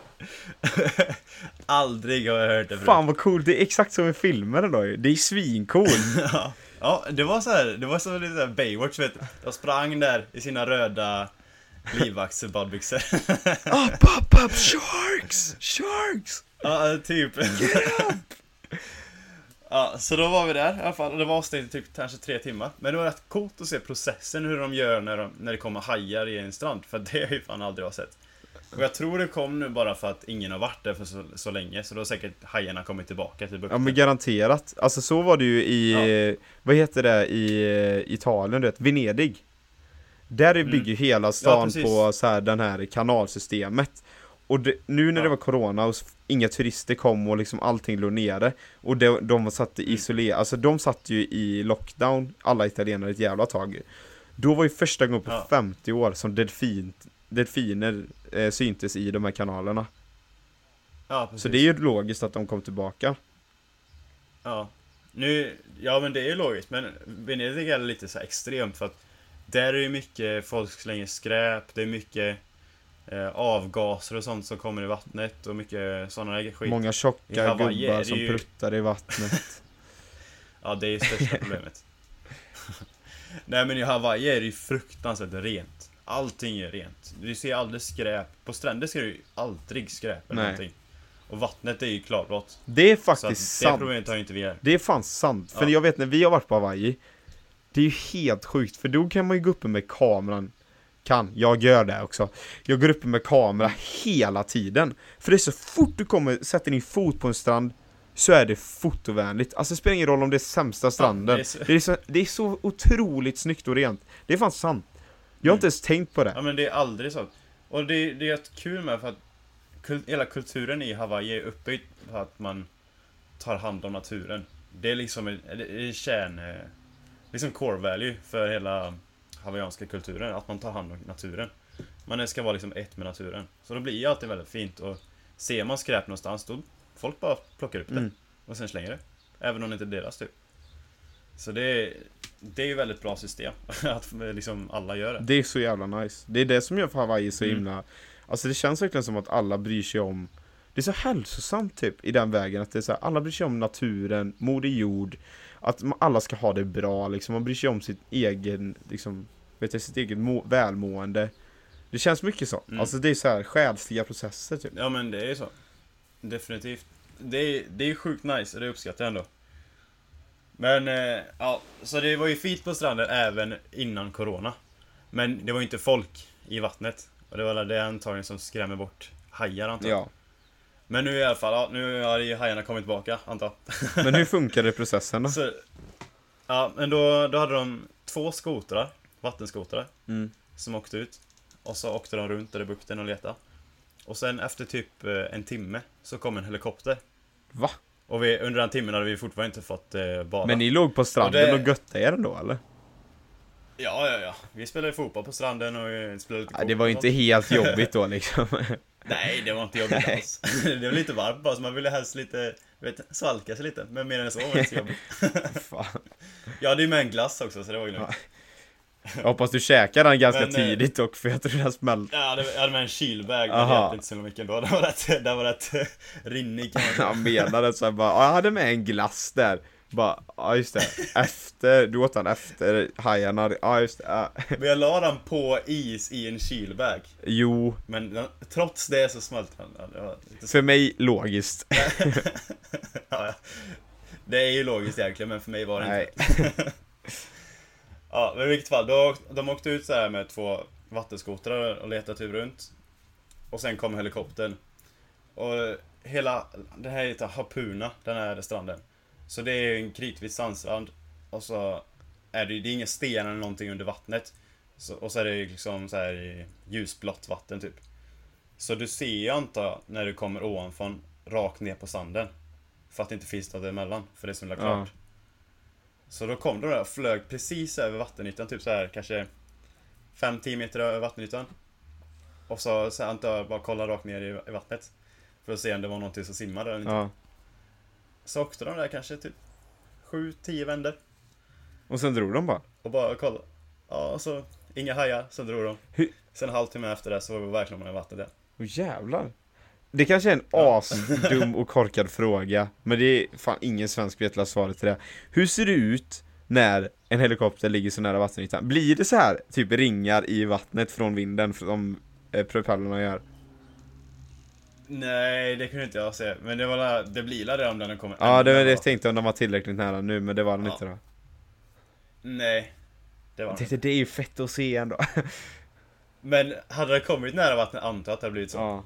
Aldrig har jag hört det förut Fan vad coolt, det är exakt som i filmerna då. Det är svincoolt. Ja, ja, det var så här, det var som lite så här Baywatch vet du. Jag sprang där i sina röda livvaktsbadbyxor. up, up, up, sharks! Sharks! ja, typ. Ja, så då var vi där i alla fall och det var avstängt typ kanske tre timmar. Men det var rätt coolt att se processen hur de gör när, de, när det kommer hajar i en strand. För det har jag ju fan aldrig har sett. Och jag tror det kom nu bara för att ingen har varit där för så, så länge. Så då har säkert hajarna kommit tillbaka till Ja bukten. men garanterat. Alltså så var det ju i, Ja. vad heter det, i eh, Italien du vet, Venedig. Där bygger hela stan Mm. precis. på så här, den här kanalsystemet. Och det, nu när det Ja. var corona och inga turister kom och liksom allting låg nere Och de, de satt Mm. i isoler, alltså de satt ju i lockdown, alla italienare ett jävla tag Då var ju första gången på Ja. 50 år som delfin, delfiner eh, syntes i de här kanalerna Ja, precis. Så det är ju logiskt att de kom tillbaka Ja. Nu, ja men det är ju logiskt, men Venedig är lite så extremt för att där är det ju mycket folk slänger skräp, det är mycket avgaser och sånt som kommer i vattnet och mycket sådana skit. Många tjocka Hawaii gubbar det som ju- pruttar i vattnet Ja, det är ju största problemet. Nej men i Hawaii är det ju fruktansvärt rent. Allting är rent. Du ser aldrig skräp. På stränder ser du ju aldrig skräp eller Nej. någonting. Och vattnet är ju klarblått. Det är Så faktiskt det sant problemet har ju inte vi här. Det är fan sant, för Ja. jag vet när vi har varit på Hawaii Det är ju helt sjukt, för då kan man ju gå uppe med kameran Kan, jag gör det också. Jag går uppe med kamera hela tiden. För det är så fort du kommer, sätter din fot på en strand Så är det fotovänligt, alltså det spelar ingen roll om det är sämsta stranden. Det är så- det, är så, det är så otroligt snyggt och rent. Det är fan sant. Jag har Mm. inte ens tänkt på det. Ja men det är aldrig så. Och det, det är kul med för att kul, hela kulturen i Hawaii är uppbyggd för att man tar hand om naturen. Det är liksom en- det är kärn... Liksom core value för hela hawaiianska kulturen, att man tar hand om naturen. Man ska vara liksom ett med naturen. Så då blir det alltid väldigt fint och ser man skräp någonstans då folk bara plockar upp det Mm. och sen slänger det. Även om det inte är deras typ. Så det är, det är ju väldigt bra system, att liksom alla gör det. Det är så jävla nice Det är det som gör Hawaii så Mm. himla Alltså det känns verkligen som att alla bryr sig om Det är så hälsosamt typ i den vägen att det är så här, alla bryr sig om naturen, moder jord Att alla ska ha det bra liksom, man bryr sig om sitt egen, liksom Vet jag, sitt eget må- välmående Det känns mycket så, Mm. alltså det är så här själsliga processer typ Ja men det är ju så. Definitivt. Det är, det är sjukt nice och det uppskattar jag ändå. Men, eh, ja, så det var ju fint på stranden även innan Corona. Men det var ju inte folk i vattnet. Och det var väl det antagligen som skrämmer bort hajar antar jag. Ja, Men nu i alla fall, nu har ju hajarna kommit tillbaka antar jag. men hur funkade processen då? Så, Ja, men då, då hade de två skotrar, vattenskotrar, Mm. som åkte ut. Och så åkte de runt där i bukten och letade. Och sen efter typ eh, en timme så kom en helikopter. Va? Och vi, under den timmen hade vi fortfarande inte fått eh, bada. Men ni låg på stranden Och och, det- göttade er ändå eller? Ja, ja, ja. Vi spelade fotboll på stranden och eh, spelade lite Ja, det var och ju inte helt jobbigt då liksom. Nej, det var inte jobbigt alls. det var lite varmt bara, så man ville helst lite, vet, svalka sig lite. Men mer än så var det inte så jobbigt. Fan. Jag hade ju med en glass också, så det var ju lugnt. Jag hoppas du käkade den ganska Men, eh, tidigt dock för jag tror den smälte. Jag hade, jag hade med en kylbag, men det hjälpte inte så mycket ändå. Det var rätt, det var rätt rinnig kan man säga. Han menade så här bara, "Ja, jag hade med en glass där. Bara, ja just det. Efter, du åt den efter hajarna. Ja just det. Ja. Men jag la den på is i en kylbag. Jo, Men den, trots det så smälte den. Ja, lite för mig logiskt. ja, ja. det är ju logiskt egentligen, men för mig var det Nej. inte. ja, men i vilket fall. Då, de åkte ut så här med två vattenskotrar och letade typ runt. Och sen kom helikoptern. Och hela, det här heter Hapuna, den här stranden. Så det är en kritvit sandstrand. Och så är det, det är inga stenar eller någonting under vattnet. Så, och så är det liksom så här ljusblått vatten typ. Så du ser ju antar när du kommer ovanifrån rakt ner på sanden. För att det inte finns något emellan, för det är så himla klart. Så då kom de där och flög precis över vattenytan, typ så här kanske 5-10 meter över vattenytan. Och så, så antar jag bara kolla rakt ner i, i vattnet. För att se om det var någonting som simmade eller inte. Ja. Så åkte de där kanske typ 7-10 vändor. Och sen drog de bara. Och bara kolla. Ja, och så inga hajar, sen drog de. Hur- Sen en halvtimme efter det så var vi verkligen med i vattnet där. Åh jävlar. Det kanske är en Ja. asdum och korkad fråga, men det är fan ingen svensk vet svaret till det. Hur ser det ut när en helikopter ligger så nära vattenytan? Blir det så här, typ ringar i vattnet från vinden som eh, propellrarna gör? Nej, det kunde inte jag se. Men det var la- det blir la det om den kommer Ja, det var det jag tänkte om den var tillräckligt nära nu, men det var den Ja. inte då. Nej. Det var Jag det. tänkte, det är ju fett att se ändå. Men hade det kommit nära vattnet antar jag att det hade blivit så. Ja.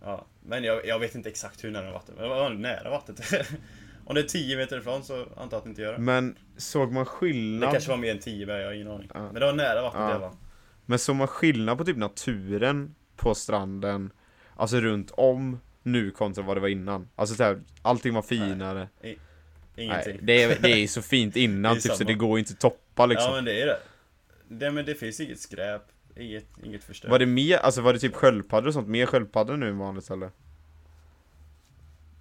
Ja. Men jag, jag vet inte exakt hur nära vattnet. Men det var nära vattnet. om det är 10 meter ifrån så antar jag att det inte gör det. Men såg man Det skillnad? kanske var mer än 10 men jag har ingen aning. Ja. Men det var nära vattnet Ja. i alla fall. Men såg man skillnad på typ naturen på stranden, alltså runt om nu kontra vad det var innan? Alltså så här, allting var finare. Ingenting. Nej, det, är, det är så fint innan typ så det går inte att toppa liksom. Ja men det är det. det. Men det finns inget skräp. Inget, inget förstört. Var det mer, alltså var det typ sköldpaddor och sånt, mer sköldpaddor nu än vanligt eller?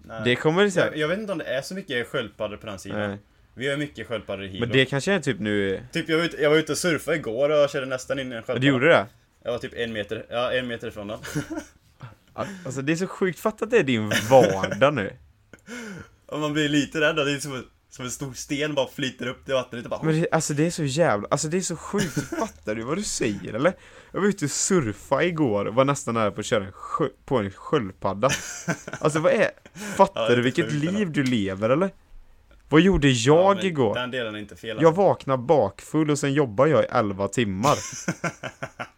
Nej. Det kommer det jag, säga. jag vet inte om det är så mycket sköldpaddor på den sidan. Nej. Vi har mycket sköldpaddor i Hilo. Men det kanske är typ nu, Typ jag var, ute, jag var ute och surfade igår och körde nästan in en sköldpadda. du gjorde det? Jag var typ en meter, ja en meter ifrån den. Alltså det är så sjukt, fatta att det är din vardag nu. Och man blir lite rädd, det är som, en- som en stor sten bara flyter upp i vattnet och bara Men det, alltså det är så jävla, alltså det är så sjukt, fattar du vad du säger eller? Jag var ute och surfa igår och var nästan nära på att köra en skö, på en sköldpadda Alltså vad är, fattar Ja, du vilket liv du lever eller? Vad gjorde jag Ja, igår? Den delen är inte fel Jag vaknade bakfull och sen jobbar jag i 11 timmar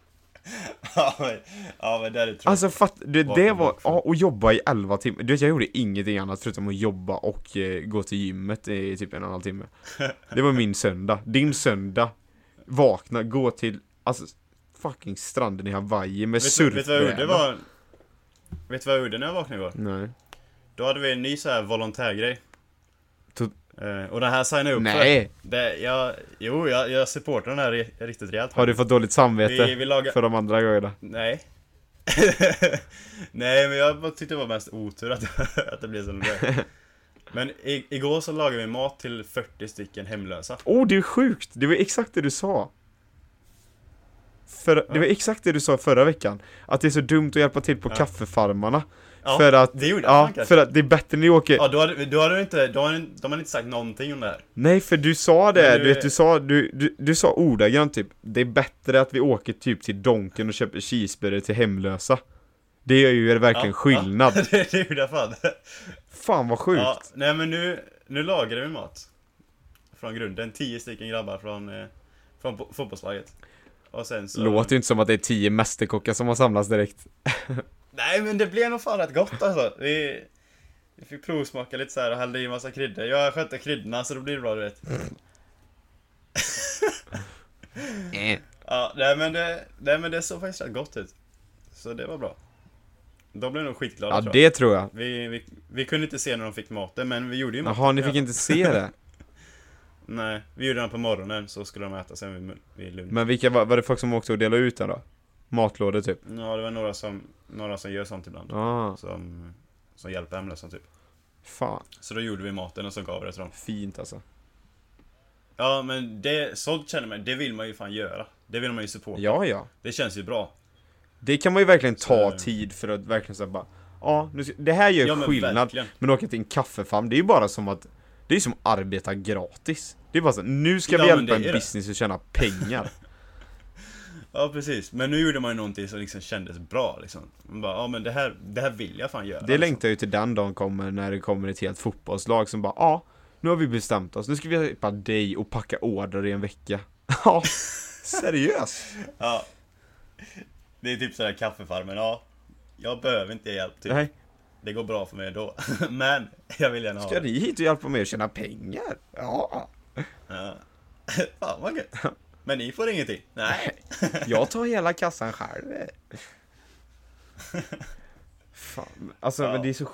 ja, men, ja men det är det tråkigt. Alltså fatt, det, Vakna det var, ja och jobba i 11 timmar. Du vet jag gjorde ingenting annat förutom att jobba och eh, gå till gymmet i typ en och en halv timme. Det var min söndag, din söndag. Vakna, gå till, alltså fucking stranden i Hawaii med du, vet du vad jag gjorde? Surfbräda var... Vet du vad jag gjorde när jag vaknade igår? Nej. Då hade vi en ny så här volontärgrej. Eh, och den här signade jag upp Nej! för. Det, jag, jo, jag, jag supportar den här ri- riktigt rejält. Har du fått dåligt samvete vi, vi lagar... för de andra gångerna? Nej. Nej, men jag tyckte det var mest otur att, att det blev som det blev. Men i, igår så lagade vi mat till 40 stycken hemlösa. Oh, det är sjukt! Det var exakt det du sa för, Det var exakt det du sa förra veckan Att det är så dumt att hjälpa till på Ja. kaffefarmarna Ja, För att, det gjorde ja, fan kanske. för att det är bättre när ni åker Ja, då hade, då hade du inte, då hade, de hade inte sagt någonting om det här. Nej för du sa det, du, du- vet du sa, du, du, du sa ordagrant typ Det är bättre att vi åker typ till Donken och köper cheeseburgare till hemlösa Det gör ju verkligen skillnad Ja, det, det gjorde jag fan. Fan vad sjukt Ja, nej men nu, nu lagade vi mat. Från grunden, 10 stycken grabbar från, eh, från fotbollslaget. Och sen så... Låter ju inte som att det är tio mästerkockar som har samlats direkt Nej men det blev nog fan rätt gott alltså. Vi, Vi fick provsmaka lite så här och hällde i massa kryddor. Jag skötte kryddorna så då blir det bra du vet. Eh. Ja, nej men det, nej men det såg faktiskt rätt gott ut. Så det var bra. De blev nog skitglada Ja, tror jag. det tror jag. Vi, vi, vi kunde inte se när de fick maten, men vi gjorde ju maten. Jaha, ni fick inte se det? Nej, vi gjorde den på morgonen så skulle de äta sen vid, vid lunch. Men vilka var, var det folk som åkte och delade ut den då? Matlådor typ? Ja, det var några som, några som gör sånt ibland. Ah, Som, som hjälper hemlösa typ. fan. Så då gjorde vi maten och så gav vi det till dem. Fint alltså. Ja, men det, sånt känner man, det vill man ju fan göra. Det vill man ju supporta. Ja, ja. Det känns ju bra. Det kan man ju verkligen ta Så- tid för att verkligen säga bara Ja, nu ska, det här gör Ja, men skillnad. verkligen. Men åka till en kaffefarm, det är ju bara som att Det är som att arbeta gratis. Det är bara så, nu ska Ja, vi hjälpa en det. business att tjäna pengar. Ja, precis. Men nu gjorde man ju någonting som liksom kändes bra liksom. Man bara, ja men det här, det här vill jag fan göra. Det längtar jag ju till den dagen kommer när det kommer ett helt fotbollslag som bara ja, nu har vi bestämt oss, nu ska vi hjälpa dig och packa order i en vecka. Ja, seriöst? Ja. Det är typ sådär kaffefarmen, ja. Jag behöver inte hjälp typ. Nej, Det går bra för mig ändå. Men, jag vill gärna ha ska ni hit och hjälpa mig att tjäna pengar? Ja, Ja. Fan vad gött. Men ni får ingenting? Nej. jag tar hela kassan själv. Fan, alltså Ja. men det är så är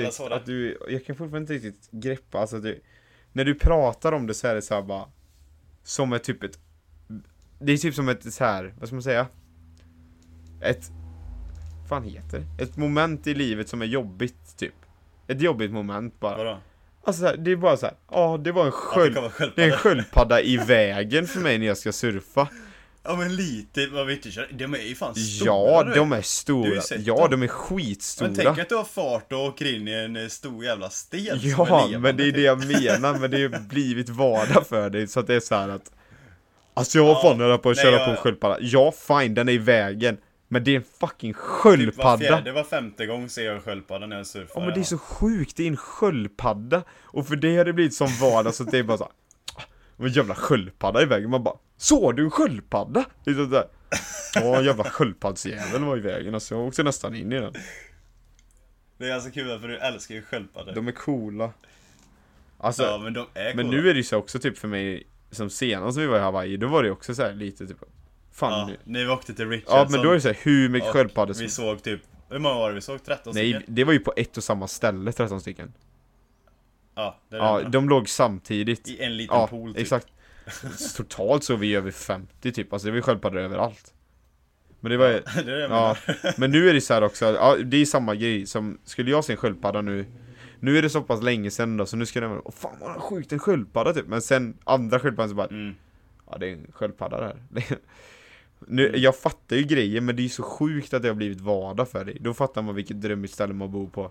sjukt sådana. att du, jag kan fortfarande inte riktigt greppa, alltså du, när du pratar om det så är det så här bara, som ett typ ett, det är typ som ett så här, vad ska man säga? Ett, vad fan heter det? Ett moment i livet som är jobbigt typ. Ett jobbigt moment bara. Vadå? Alltså här, det är bara så här, ja det var en det sköld, kommer det är en sköldpadda? i vägen för mig när jag ska surfa. Ja men lite, vad vet du, de är ju fan stora Ja, du de är stora. Har Ja, dem. de är Men skitstora. tänk att du har fart och åker in i en eh, stor jävla sten Ja, men det är typ. det jag menar, men det har blivit vardag för dig, så att det är så här att Alltså jag var Ja, fan på att nej, köra jag- på en sköldpadda, ja fine, den är i vägen Men det är en fucking Typ var sköldpadda! fjärde, var femte gång ser jag en sköldpadda när jag surfar. Ja men det är så sjukt, det är en sköldpadda! Och för det har det blivit som vardag, så det är bara så här, "Ah, En jävla sköldpadda i vägen, man bara Såg du en sköldpadda? Liksom. Ja, en jävla sköldpaddsjävel var i vägen, alltså jag åkte nästan in i den Det är alltså kul för du älskar ju sköldpaddor. De är coola Alltså, ja men de är Men coola. nu är det ju så också typ för mig Som senast vi var i Hawaii, då var det också så här lite typ Fan Ja, när vi åkte till Richardson. Ja men då är det så här, hur mycket sköldpaddor som Vi såg typ, hur många var det vi såg? 13 Nej, stycken? det var ju på ett och samma ställe 13 stycken Ja, det är Ja, det. de låg samtidigt I en liten Ja, pool typ. exakt Totalt så vi över 50 typ, alltså det var ju sköldpaddor överallt Men det var ju, det det ja. Men nu är det så här också, ja det är samma grej som Skulle jag se en sköldpadda nu Nu är det så pass länge sedan då, så nu ska jag åh fan vad sjukt en sköldpadda typ Men sen andra sköldpaddan så bara Mm. Ja det är en sköldpadda där nu, Jag fattar ju grejen men det är ju så sjukt att det har blivit vardag för dig Då fattar man vilket drömmigt ställe man bor på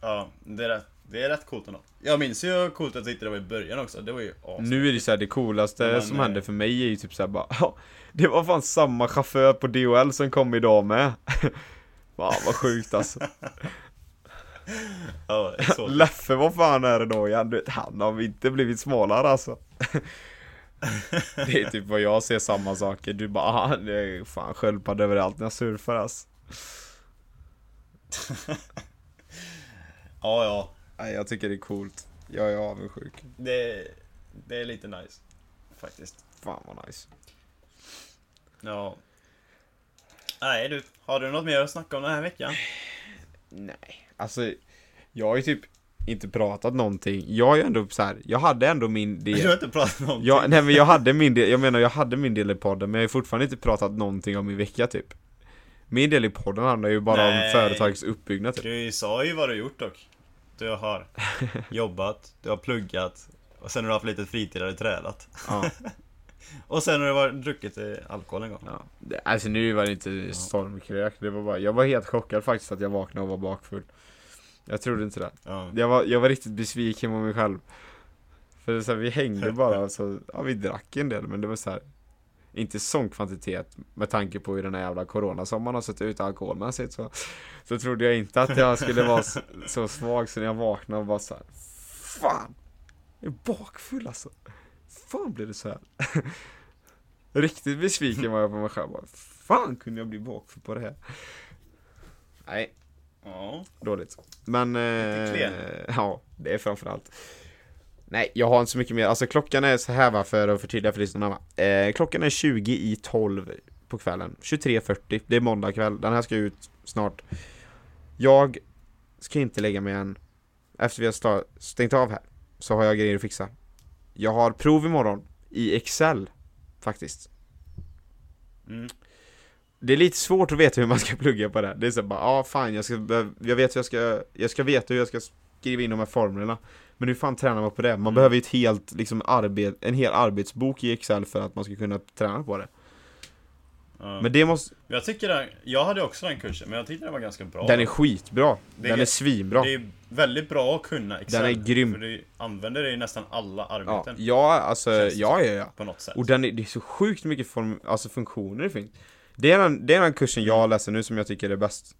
Ja, det är, rätt, det är rätt coolt ändå. Jag minns ju hur coolt att jag tyckte det var i början också. Det var ju as. Nu är det så här, det coolaste Men, som eh, hände för mig är ju typ såhär bara ja, Det var fan samma chaufför på DHL som kom idag med Fan vad sjukt alltså Ja. Leffe, vad fan är det då igen? Du vet, han har inte blivit smalare alltså Det är typ vad jag ser samma saker, du bara ah, det är fan sköldpadda överallt när jag surfar alltså Ja, ja. Nej jag tycker det är coolt Jag är avundsjuk Det, det är lite nice. Faktiskt. Fan vad nice Ja. Nej du, har du något mer att snacka om den här veckan? Nej, alltså Jag har ju typ inte pratat någonting Jag ju ändå så här, jag hade ändå min del Du har inte pratat någonting? Ja, nej men jag hade min del, jag menar jag hade min del i podden men jag har fortfarande inte pratat någonting om min vecka typ Min del i podden handlar ju bara Nej. om företagets uppbyggnad typ Du sa ju vad du gjort dock. Du har jobbat, du har pluggat och sen har du haft lite fritid och tränat. Ja, Och sen har du varit, druckit alkohol en gång. ja. Alltså nu var det inte stormkrök, det var bara, jag var helt chockad faktiskt att jag vaknade och var bakfull Jag trodde inte det Ja. Jag var, jag var riktigt besviken på mig själv För det så här, vi hängde bara så, ja vi drack en del men det var så här. Inte sån kvantitet med tanke på hur den här jävla coronasommaren har sett ut alkoholmässigt så Så trodde jag inte att jag skulle vara så, så svag så när jag vaknade och bara så här, Fan! Jag är bakfull alltså Fan blev det så här? Riktigt besviken var jag på mig själv bara, Fan kunde jag bli bakfull på det här? Nej Ja. Dåligt. Men, eh, ja, det är framförallt. Nej, jag har inte så mycket mer. Alltså klockan är så här va, för att förtydliga för lyssnarna va. Eh, klockan är 20 i 12 på kvällen. 23.40. Det är måndag kväll. Den här ska ut snart. Jag ska inte lägga mig än. Efter vi har stängt av här. Så har jag grejer att fixa. Jag har prov imorgon. I Excel. Faktiskt. Mm. Det är lite svårt att veta hur man ska plugga på det. Det är så bara, ja ah, fan jag ska, jag vet hur jag ska, jag ska veta hur jag ska skriva in de här formlerna. Men hur fan tränar man på det? Man Mm. behöver ju ett helt, liksom arbet, en hel arbetsbok i Excel för att man ska kunna träna på det. Ja. Men det måste, Jag tycker den, jag hade också den kursen, men jag tyckte den var ganska bra. den är skitbra. Det Den är- är svinbra. Det är väldigt bra att kunna Excel. Den är grym. För du använder det i nästan alla Ja, arbeten. ja, alltså, Känns det ja, ja, ja. På något sätt. Och den är, det är så sjukt mycket form, alltså funktioner det finns. Det är den, det är den kursen jag läser nu som jag tycker är bäst.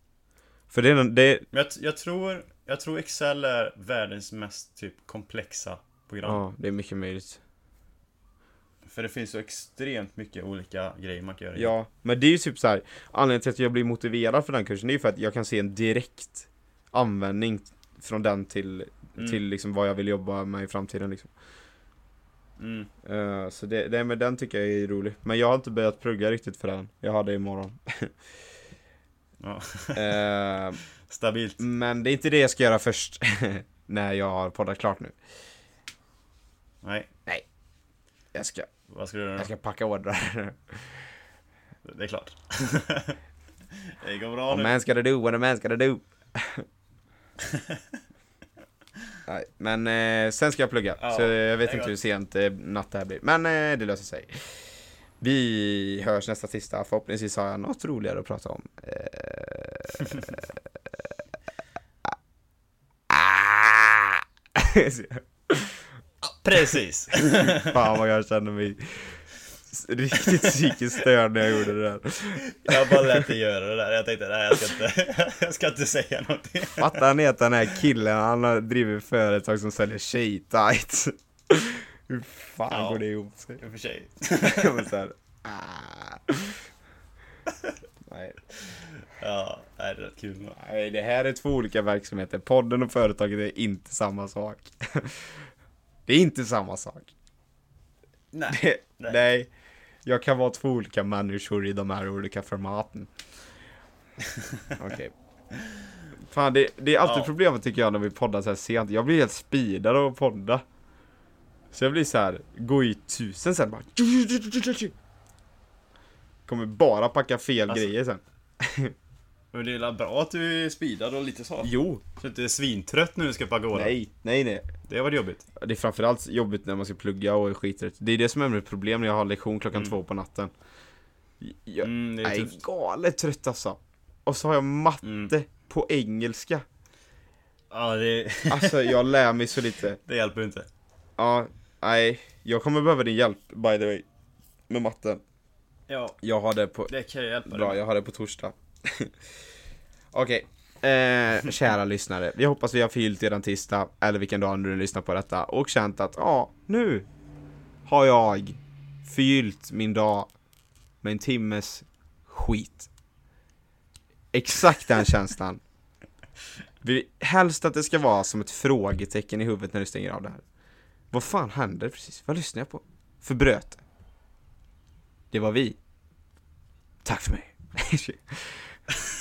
För det är den, det är, Men jag, jag tror, jag tror Excel är världens mest typ komplexa program. ja, det är mycket möjligt. För det finns så extremt mycket olika grejer man kan göra. Ja, men det är ju typ så här. Anledningen till att jag blir motiverad för den kursen, det är ju för att jag kan se en direkt användning från den till, Mm. till liksom vad jag vill jobba med i framtiden liksom. Mm. Eh, så det, det, men den tycker jag är rolig. Men jag har inte börjat plugga riktigt för den. Jag har det imorgon. Ja. Eh, Stabilt. men det är inte det jag ska göra först. när jag har poddat klart nu. Nej, Jag ska, vad ska du göra jag ska packa ordrar. Det är klart. det går bra What a nu. man's gotta do, what a man's gotta do. Nej, men eh, sen ska jag plugga, Ja, så jag vet inte hur sent eh, natt det här blir. Men eh, det löser sig. Vi hörs nästa tisdag, förhoppningsvis har jag något roligare att prata om. Eh, ah. Precis. Fan vad jag känner mig riktigt psykiskt störd när jag gjorde det där. Jag bara lät dig göra det där. Jag tänkte, nej jag ska inte, jag ska inte säga någonting. Fattar ni att den här killen, han har drivit företag som säljer tjejtights? Hur fan Ja. går det ihop sig? I och för sig. Så här, ah. Nej. Ja, det är rätt kul. Nej, det här är två olika verksamheter. Podden och företaget är inte samma sak. Det är inte samma sak. Nej. Det, Nej. nej. Jag kan vara två olika människor i de här olika formaten. Okej. Fan, det, det är alltid Ja. problemet tycker jag när vi poddar så här sent. Jag blir helt speedad av att podda. Så jag blir så här, gå i tusen sen bara. Kommer bara packa fel Alltså- grejer sen. Men det är väl bra att du är speedad och lite så. Jo, Så du inte är svintrött nu du ska Pagoda. nej, nej, nej. Det var jobbigt. Det är framförallt jobbigt när man ska plugga och är skiträtt. Det är det som är mitt problem när jag har lektion klockan Mm. två på natten. Jag, Mm, är är galet trött alltså. Och så har jag matte Mm. på engelska. Ja, det, Alltså jag lär mig så lite. det hjälper inte. Ja, nej. Jag kommer behöva din hjälp by the way. Med matten. Ja, Jag har det på, det kan jag hjälpa bra, dig jag har det på torsdag. Okej. Eh, kära lyssnare, vi hoppas vi har förgyllt eran tisdag, eller vilken dag nu du lyssnar på detta, och känt att ja, nu har jag förgyllt min dag med en timmes skit. Exakt den känslan. Vi, helst att det ska vara som ett frågetecken i huvudet när du stänger av det här. Vad fan hände precis? Vad lyssnade jag på? Förbröt? Det var vi. Tack för mig.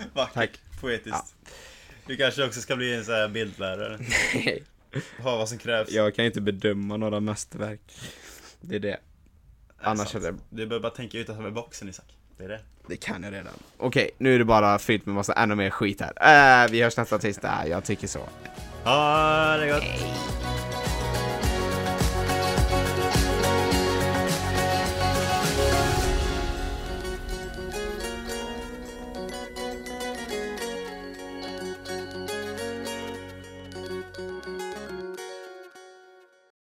Vackert. Tack. Poetiskt. Du kanske också ska bli en sån här bildlärare. Ha vad som krävs. Jag kan inte bedöma några mästerverk. Det är det. är Annars sant. det, Du behöver bara tänka utanför boxen Isak. Det är det. det kan jag redan. Okej, nu är det bara fyllt med massa ännu mer skit här. Äh, vi hörs nästa tisdag, jag tycker så. Ha det gott!